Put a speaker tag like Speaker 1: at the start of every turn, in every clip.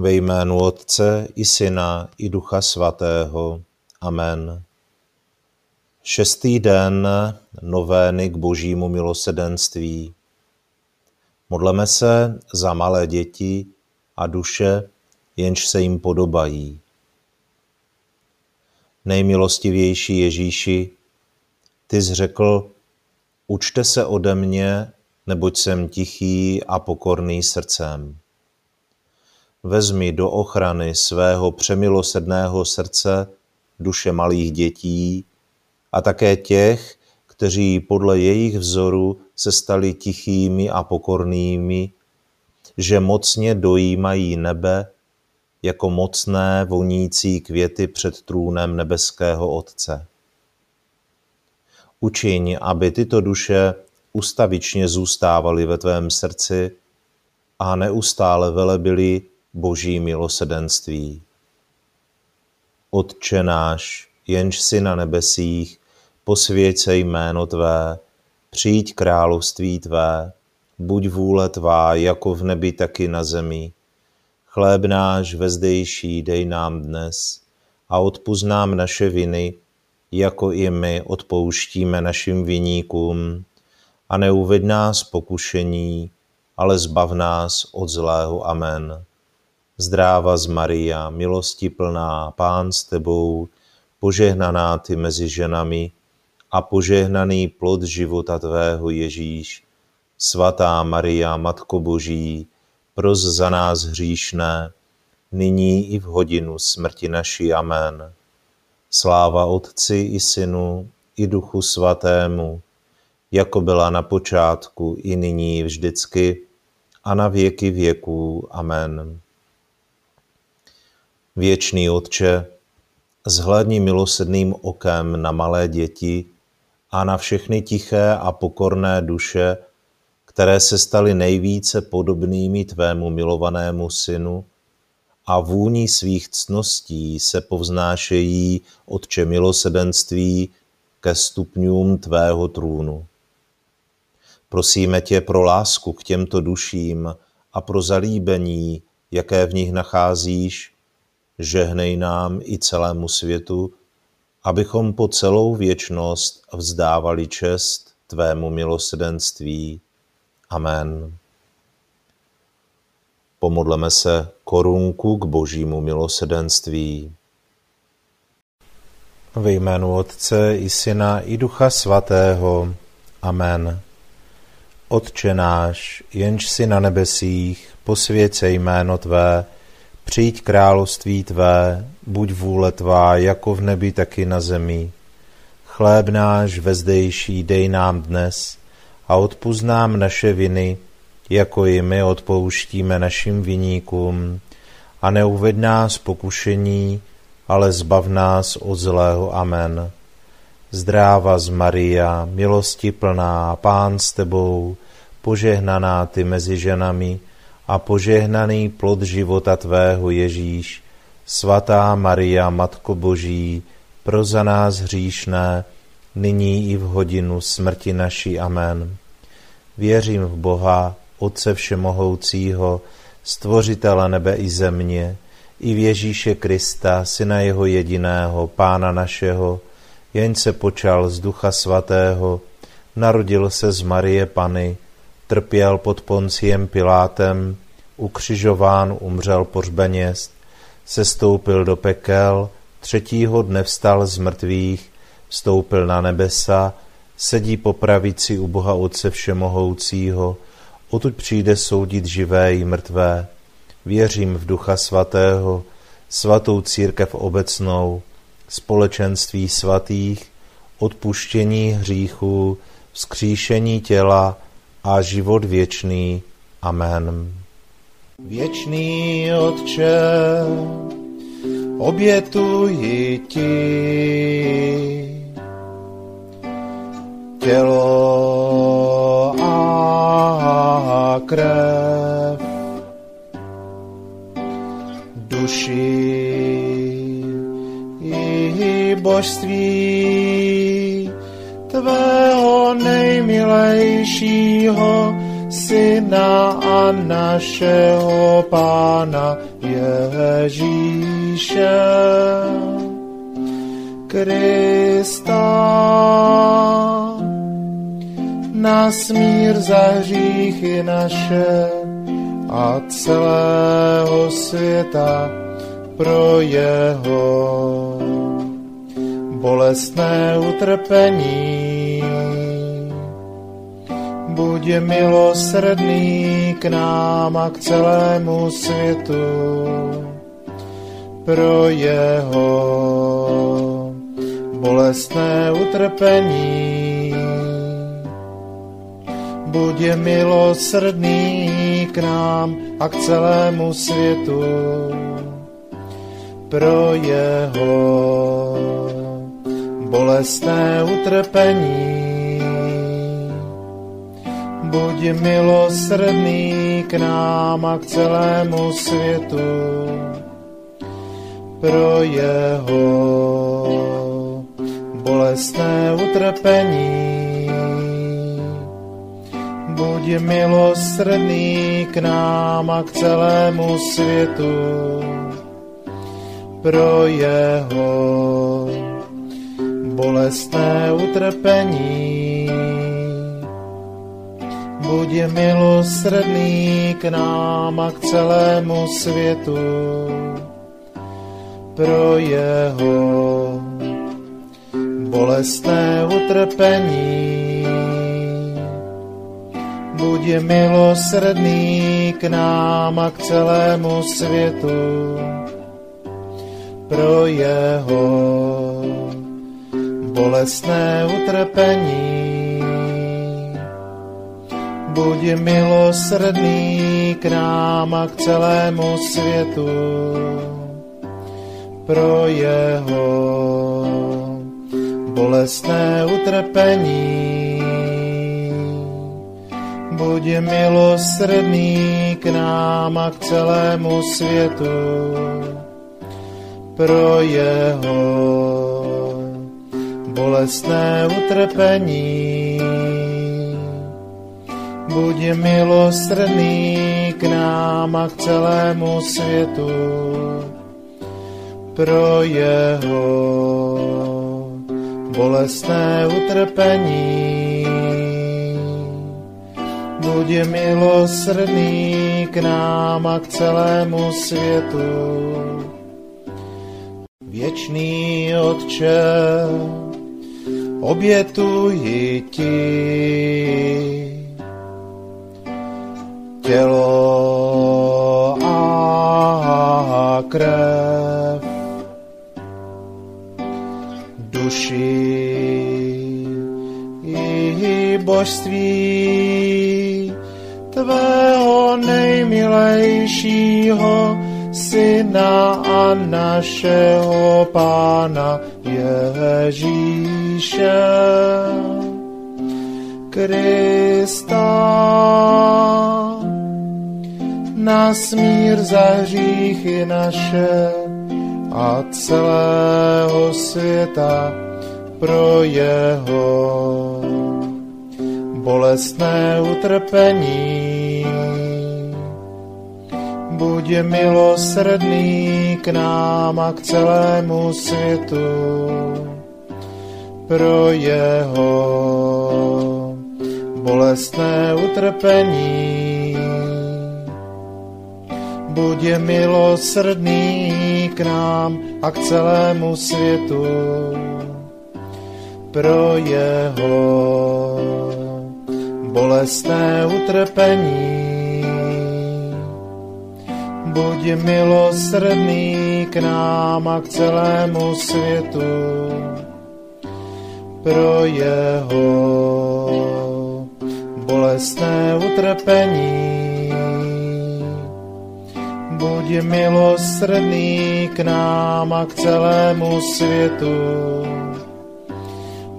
Speaker 1: Ve jménu Otce i Syna i Ducha Svatého. Amen. Šestý den novény k božímu milosedenství. Modleme se za malé děti a duše, jenž se jim podobají. Nejmilostivější Ježíši, ty jsi řekl, učte se ode mě, neboť jsem tichý a pokorný srdcem. Vezmi do ochrany svého přemilosedného srdce duše malých dětí a také těch, kteří podle jejich vzoru se stali tichými a pokornými, že mocně dojímají nebe jako mocné vonící květy před trůnem nebeského Otce. Učiň, aby tyto duše ustavičně zůstávaly ve tvém srdci a neustále velebili boží milosedenství. Otče náš, jenž si na nebesích, posvěď se jméno Tvé, přijď království Tvé, buď vůle Tvá jako v nebi, tak i na zemi. Chléb náš vezdejší dej nám dnes a odpust nám naše viny, jako i my odpouštíme našim viníkům. A neuved nás pokušení, ale zbav nás od zlého. Amen. Zdráva z Maria, milosti plná, Pán s tebou, požehnaná ty mezi ženami a požehnaný plod života tvého Ježíš. Svatá Maria, Matko Boží, pros za nás hříšné, nyní i v hodinu smrti naší. Amen. Sláva Otci i Synu i Duchu Svatému, jako byla na počátku, i nyní, vždycky, a na věky věků. Amen. Věčný Otče, zhlédni milosedným okem na malé děti a na všechny tiché a pokorné duše, které se staly nejvíce podobnými tvému milovanému synu a vůní svých cností se povznášejí Otče milosedenství ke stupňům tvého trůnu. Prosíme tě pro lásku k těmto duším a pro zalíbení, jaké v nich nacházíš, žehnej nám i celému světu, abychom po celou věčnost vzdávali čest Tvému milosedenství. Amen. Pomodleme se korunku k božímu milosedenství. Ve jménu Otce i Syna i Ducha Svatého. Amen. Otče náš, jenž si na nebesích, posvěd se jméno Tvé, Přijď království tvé, buď vůle tvá, jako v nebi, tak i na zemi. Chléb náš vezdejší dej nám dnes a odpust nám naše viny, jako i my odpouštíme našim viníkům. A neuved nás pokušení, ale zbav nás od zlého. Amen. Zdráva z Maria, milosti plná, Pán s tebou, požehnaná ty mezi ženami, a požehnaný plod života Tvého Ježíš, svatá Maria, Matko Boží, pro za nás hříšné, nyní i v hodinu smrti naší. Amen. Věřím v Boha, Otce Všemohoucího, Stvořitele nebe i země, i v Ježíše Krista, Syna Jeho jediného, Pána našeho, jen se počal z Ducha Svatého, narodil se z Marie Pany, trpěl pod Ponciem Pilátem, ukřižován, umřel pořbeněst, sestoupil do pekel, třetího dne vstal z mrtvých, vstoupil na nebesa, sedí po pravici u Boha Otce Všemohoucího, odtud přijde soudit živé i mrtvé. Věřím v Ducha Svatého, svatou církev obecnou, společenství svatých, odpuštění hříchů, vzkříšení těla, a život věčný. Amen. Věčný Otče, obětuji ti tělo a krev, duši i božství tvého nejmilejšího syna a našeho pána Ježíše. Krista. Na smír za hříchy naše a celého světa pro jeho bolestné utrpení. Buď milosrdný k nám a k celému světu pro jeho bolestné utrpení. Buď milosrdný k nám a k celému světu pro jeho bolestné utrpení. Buď milosrdný k nám a k celému světu pro jeho bolestné utrpení. Buď milosrdný k nám a k celému světu pro jeho bolestné utrpení. Buď milosrdný k nám a k celému světu pro jeho bolestné utrpení. Buď milosrdný k nám a k celému světu pro jeho bolestné utrpení. Buď milosrdný k nám a k celému světu pro jeho bolestné utrpení. Buď milosrdný k nám a k celému světu pro jeho bolestné utrpení. Buď milosrdný k nám a k celému světu pro jeho bolestné utrpení. Buď milosrdný k nám a k celému světu. Věčný Otče, obětuji ti tělo a krev, duši i božství tvého nejmilejšího syna a našeho pána Ježíše Krista. Na smír za hříchy naše a celého světa pro jeho bolestné utrpení. Buď milosrdný k nám a k celému světu pro jeho bolestné utrpení. Buď milosrdný k nám a k celému světu pro jeho bolestné utrpení. Buď milosrdný k nám a k celému světu pro jeho bolestné utrpení. Buď milosrdný k nám a k celému světu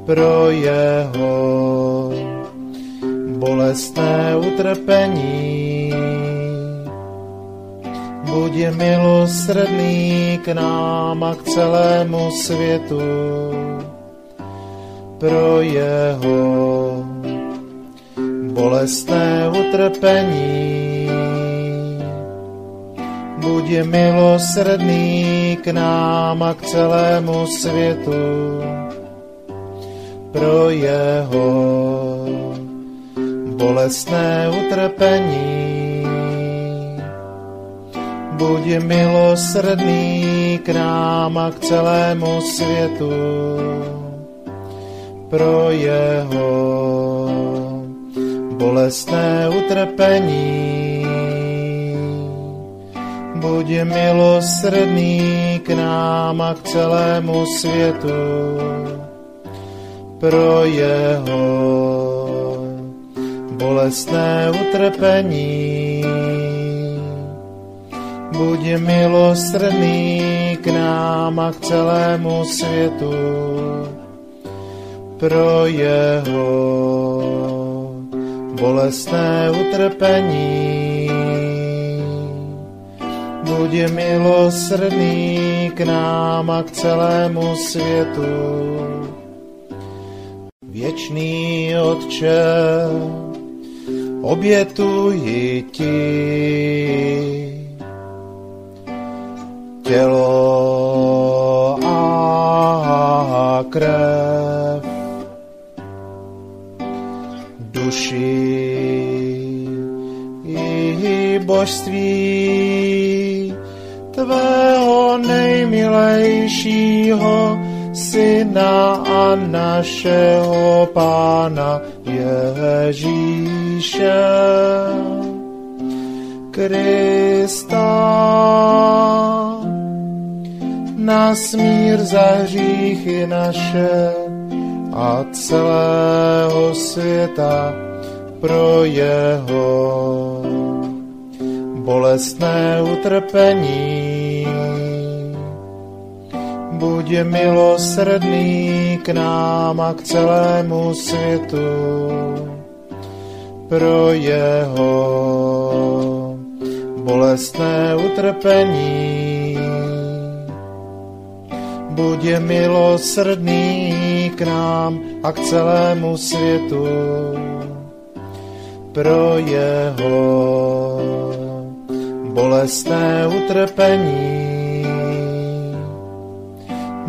Speaker 1: pro jeho bolestné utrpení. Buď milosrdný k nám a k celému světu pro jeho bolestné utrpení. Buď milosrdný k nám a k celému světu pro jeho bolestné utrpení. Buď milosrdný k nám a k celému světu pro jeho bolestné utrpení. Buď milosrdný k nám a k celému světu pro jeho bolestné utrpení. Buď milosrdný k nám a k celému světu pro jeho bolestné utrpení. Buď milosrdný k nám a k celému světu. Věčný Otče, obětuji ti tělo a krev, duši i božství tvého nejmilejšího syna a našeho pána Ježíše Krista. Na smír za hříchy naše a celého světa pro jeho bolestné utrpení. Buď milosrdný k nám a k celému světu pro jeho bolestné utrpení. Buď milosrdný k nám a k celému světu pro jeho bolestné utrpení.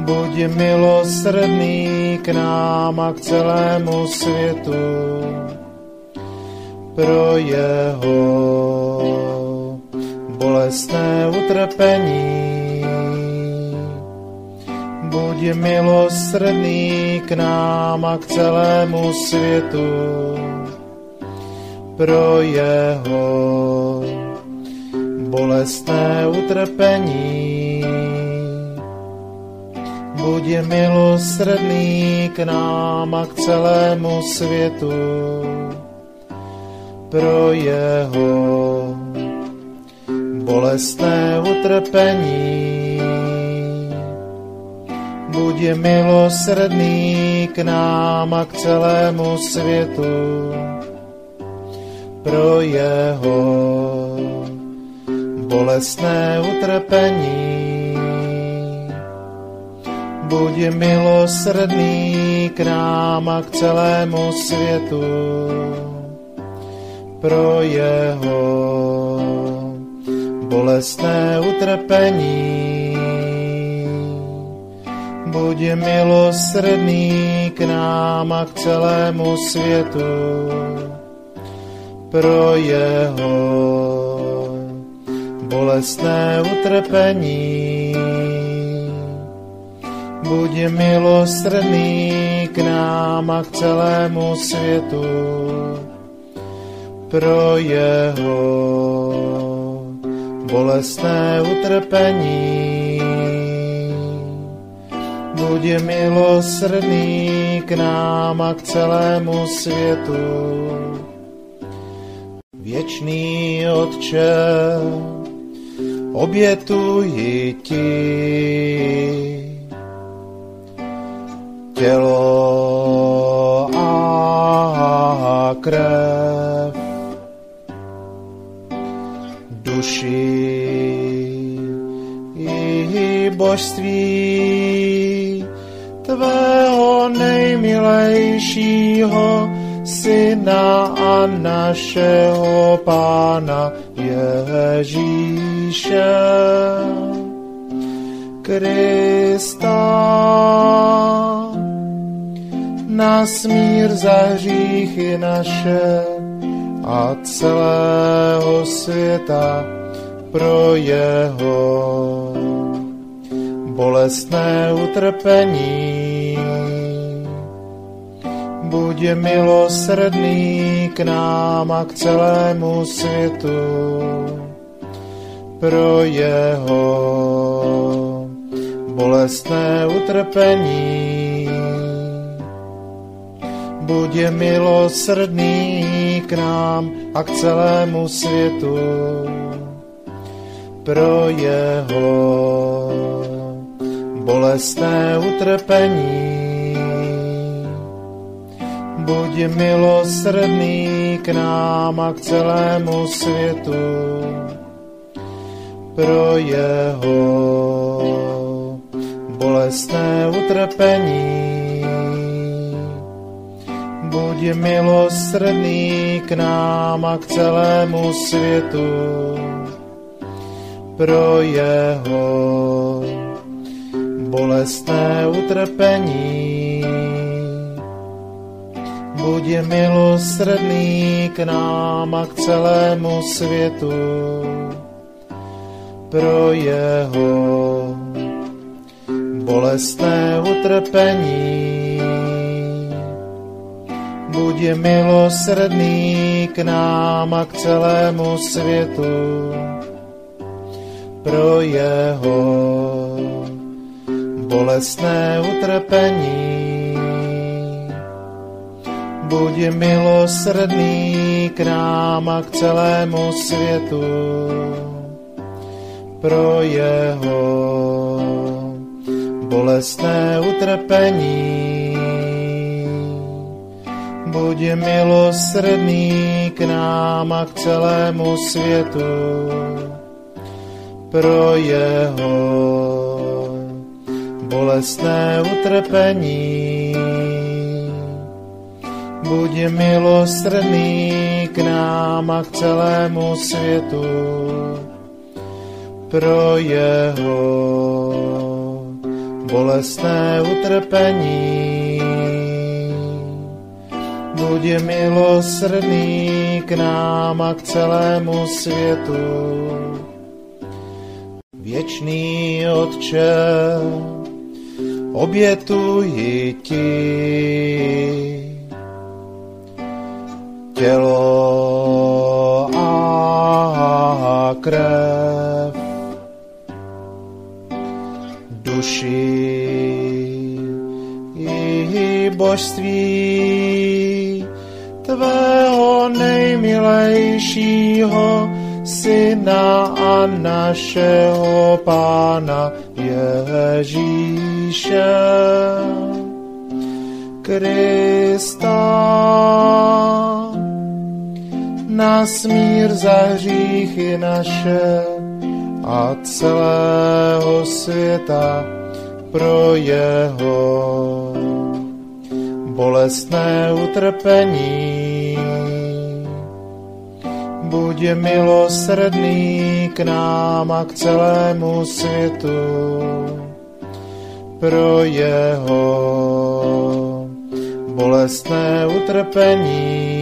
Speaker 1: Buď milosrdný k nám a k celému světu pro jeho bolestné utrpení. Buď milosrdný k nám a k celému světu pro jeho bolestné utrpení. Buď milosrdný k nám a k celému světu pro jeho bolestné utrpení. Buď milosrdný k nám a k celému světu pro jeho bolestné utrpení. Buď milosrdný k nám a k celému světu pro jeho bolestné utrpení. Buď milosrdný k nám a k celému světu pro jeho bolestné utrpení. Buď milosrdný k nám a k celému světu pro jeho bolestné utrpení. Buď milosrdný k nám a k celému světu Věčný Otče, obětuji ti. Tělo a krev, duši i božství tvého nejmilejšího Syna a našeho Pána Ježíše. Krista. Na smír za hříchy naše a celého světa pro jeho bolestné utrpení. Buď milosrdný k nám a k celému světu pro jeho bolestné utrpení. Buď milosrdný k nám a k celému světu pro jeho bolestné utrpení. Buď milosrdný k nám a k celému světu pro jeho bolestné utrpení. Buď milosrdný k nám a k celému světu pro jeho bolestné utrpení. Buď milosrdný k nám a k celému světu pro jeho bolestné utrpení. Buď milosrdný k nám a k celému světu pro jeho bolestné utrpení. Buď milosrdný k nám a k celému světu pro jeho bolestné utrpení. Buď milosrdný k nám a k celému světu pro jeho bolestné utrpení. Buď milosrdný k nám a k celému světu. Pro jeho bolestné utrpení. Buď milosrdný k nám a k celému světu. Věčný Otče, obětuji ti tělo a krev, duši i božství tvého nejmilejšího Syna a našeho Pána Ježíše Krista. Na smír za hříchy naše a celého světa pro jeho bolestné utrpení buď milosrdný k nám a k celému světu pro jeho bolestné utrpení.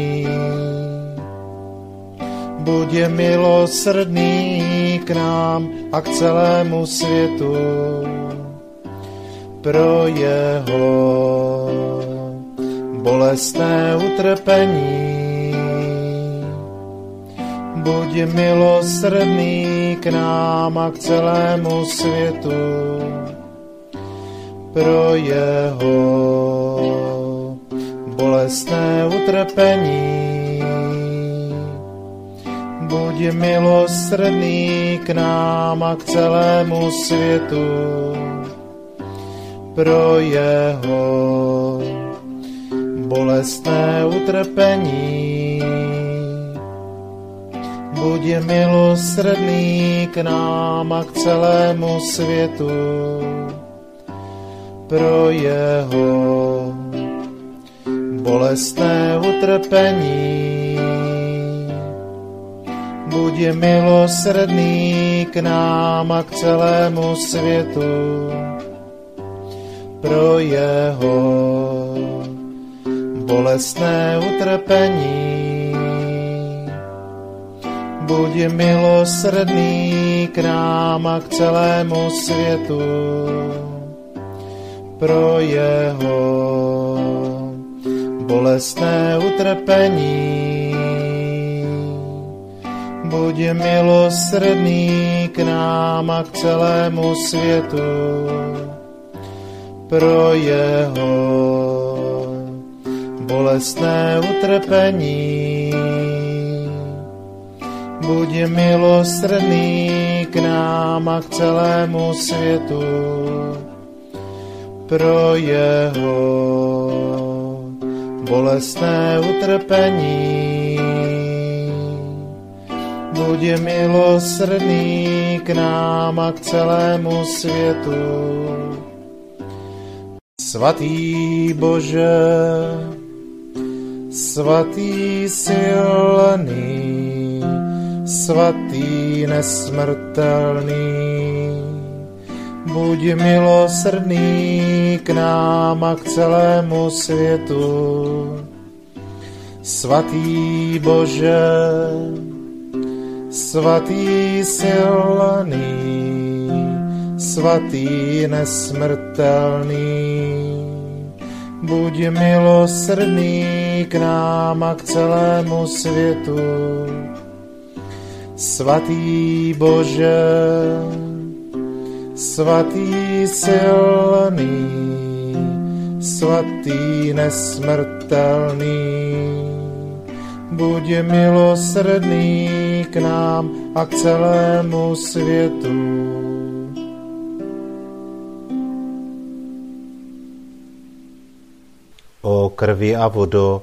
Speaker 1: Buď milosrdný k nám a k celému světu. Pro jeho bolestné utrpení. Buď milosrdný k nám a k celému světu. Pro jeho bolestné utrpení. Buď milosrdný k nám a k celému světu. Pro jeho bolestné utrpení. Buď milosrdný k nám a k celému světu. Pro jeho bolestné utrpení. Buď milosrdný k nám a k celému světu pro jeho bolestné utrpení. Buď milosrdný k nám a k celému světu pro jeho bolestné utrpení. Buď milosrdný k nám a k celému světu pro jeho bolestné utrpení. Buď milosrdný k nám a k celému světu pro jeho bolestné utrpení. Buď milosrdný k nám a k celému světu. Svatý Bože, svatý silný, svatý nesmrtelný, buď milosrdný k nám a k celému světu. Svatý Bože, svatý silný, svatý nesmrtelný, buď milosrdný k nám a k celému světu. Svatý Bože, svatý silný, svatý nesmrtelný, buď milosrdný k nám a k celému světu. O krvi a vodo,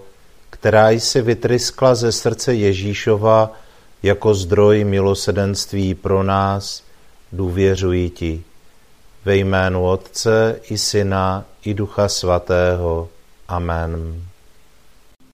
Speaker 1: která jsi vytryskla ze srdce Ježíšova jako zdroj milosedenství pro nás, důvěřuji ti. Ve jménu Otce i Syna i Ducha Svatého. Amen.